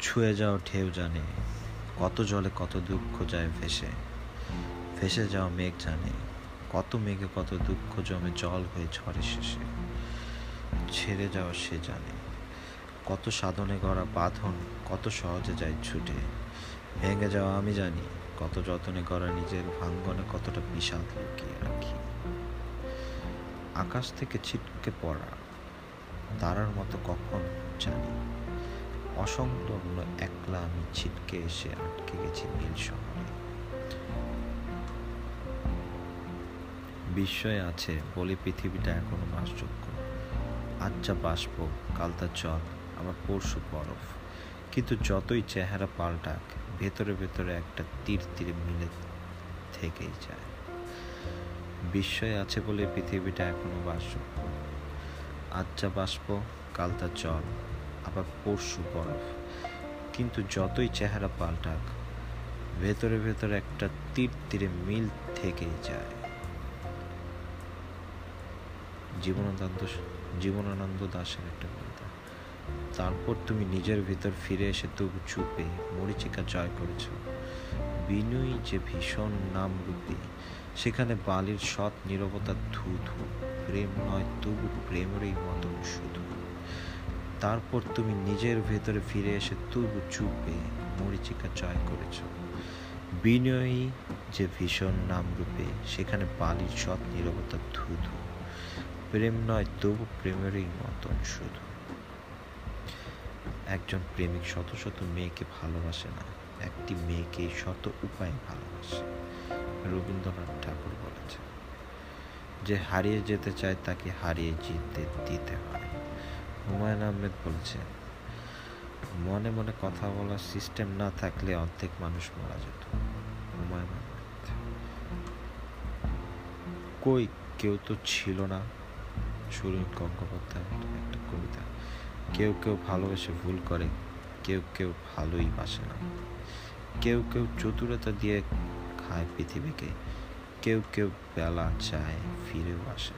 ছুঁয়ে যাও ঢেউ জানে, কত জলে কত দুঃখ যায় ভেসে। ভেসে যাওয়া মেঘ জানে, কত মেঘে কত দুঃখ জমে জল হয়ে ঝড়ে শেষে। ছেড়ে যাওয়া সে জানে, কত সাধনে গড়া বাঁধন, কত সহজে যায় ছুটে। ভেঙে যাওয়া আমি জানি, কত যত্নে গড়া নিজের ভাঙ্গনে কতটা বিষাদ লুকিয়ে রাখি। আকাশ থেকে ছিটকে পড়া তারার মতো কখন জানি। অসংলগ্ন, একলা আমি ছিটকে এসে আটকে গেছি নীল শহরে। বিস্ময় আছে, বলে পৃথিবীটা এখনও বাসযোগ্য আজ যা বাষ্প কাল তা জল, আবার পরশু বরফ। কিন্তু যতই চেহারা পাল্টাক, ভেতরে ভেতরে একটা তীর তীরে মিলে থেকেই যায়। বিস্ময় আছে বলে পৃথিবীটা এখনও বাসযোগ্য আজ যা বাষ্প কাল তা জল আবার পরশু বরফ। কিন্তু যতই চেহারা পাল্টাক, ভেতরে ভেতরে একটা তীর তীরে মিল থেকেই যায়। জীবনানন্দ জীবনানন্দ দাসের একটা কবিতা। তারপর তুমি নিজের ভিতর ফিরে এসে তবু চুপে মরিচিকা জয় করেছ। বিনয়ী যে ভীষণ নাম রূপে, সেখানে বালির সৎ নিরবতা ধু ধু প্রেম নয়, তবু প্রেমেরই মতন শুধু। তারপর তুমি নিজের ভেতরে ফিরে এসে তবু চুপে মরিচিকা জয় করেছ। বিনয়ী যে ভীষণ নাম রূপে সেখানে বালির সৎ নিরবতা ধু ধু প্রেম নয়, তবু প্রেমেরই মতন শুধু। একজন প্রেমিক শত শত মেয়েকে ভালোবাসে না, একটি মেয়েকে শত উপায়ে ভালোবাসে। রবীন্দ্রনাথ ঠাকুর বলেছে যে হারিয়ে যেতে চায়, তাকে হারিয়ে জিততে দিতে হয়। হুমায়ুন আহমেদ বলেছেন মনে মনে কথা বলার সিস্টেম না থাকলে অর্ধেক মানুষ মারা যেত। হুমায়ুন আহমেদ। কই কেউ তো ছিল না। সুনীল গঙ্গোপাধ্যায়ের একটা কবিতা, কেউ কেউ ভালোবেসে ভুল করে, কেউ কেউ ভালোই বাসে না। কেউ কেউ চতুরতা দিয়ে খায় পৃথিবীকে, কেউ কেউ বেলা চায় ফিরেও আসে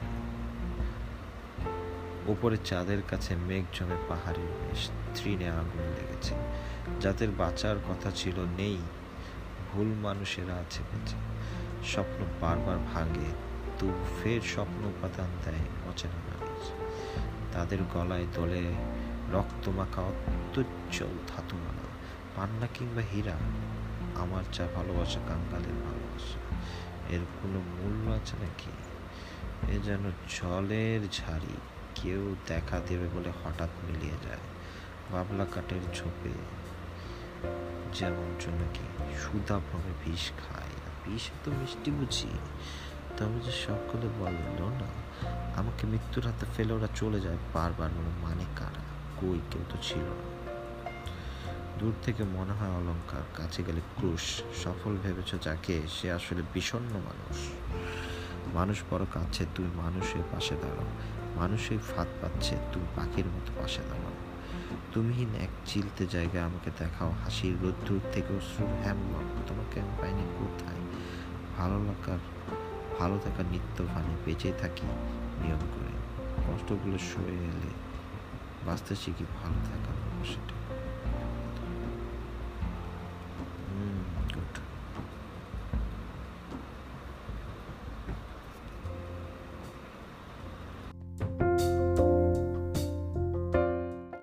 ওপরে চাঁদের কাছে মেঘ জমে পাহাড়ের তৃণে আগুন লেগেছে। যাদের বাঁচার কথা ছিল নেই, ভুল মানুষেরা আছে বেঁচে। স্বপ্ন বারবার ভাঙে, তবু ফের স্বপ্ন উপাদান দেয় অচেনা মানুষ। তাদের গলায় দোলে রক্ত মাখা অত্যুজ্জ্বল ধাতু মালা। পান্না কিংবা হীরা, আমার যা ভালোবাসা কাঙ্গালের ভালোবাসা। এর কোনো মূল্য আছে নাকি? এ যেন জলের ঝাড়ি। কেউ দেখা দেবে বলে হঠাৎ মিলিয়ে যায়। বাবলা কাঠের ঝোপে যেমন কি সুদা ভ্রমে বিষ খায়। বিষ তো মিষ্টি বুঝি? তবে যে সকলে বলল না, আমাকে মৃত্যুর হাতে ফেলে ওরা চলে যায়। বারবার মানে কারা? কই কেউ তো ছিল না। দূর থেকে মনে হয় অলঙ্কার, কাছে গেলে ক্রুশ। সফল ভেবেছ যাকে, সে আসলে বিষণ্ণ মানুষ। মানুষ বড় কাছে, তুই মানুষের পাশে দাঁড়াও। মানুষই ফাঁদ পাচ্ছে তুমি পাখির মতো পাশে দাঁড়াও তুমিহীন এক চিলতে জায়গায় আমাকে দেখাও, হাসির রোদ্দুর থেকে অশ্রুর হ্যামলক তোমাকে আমি পাইনি কোথায়? ভালো লাগার, ভালো থাকার নিত্য ভানে বেঁচে থাকি নিয়ম করে। কষ্টগুলো সরে এলে বাঁচতে শিখি ভালো থাকার সেটা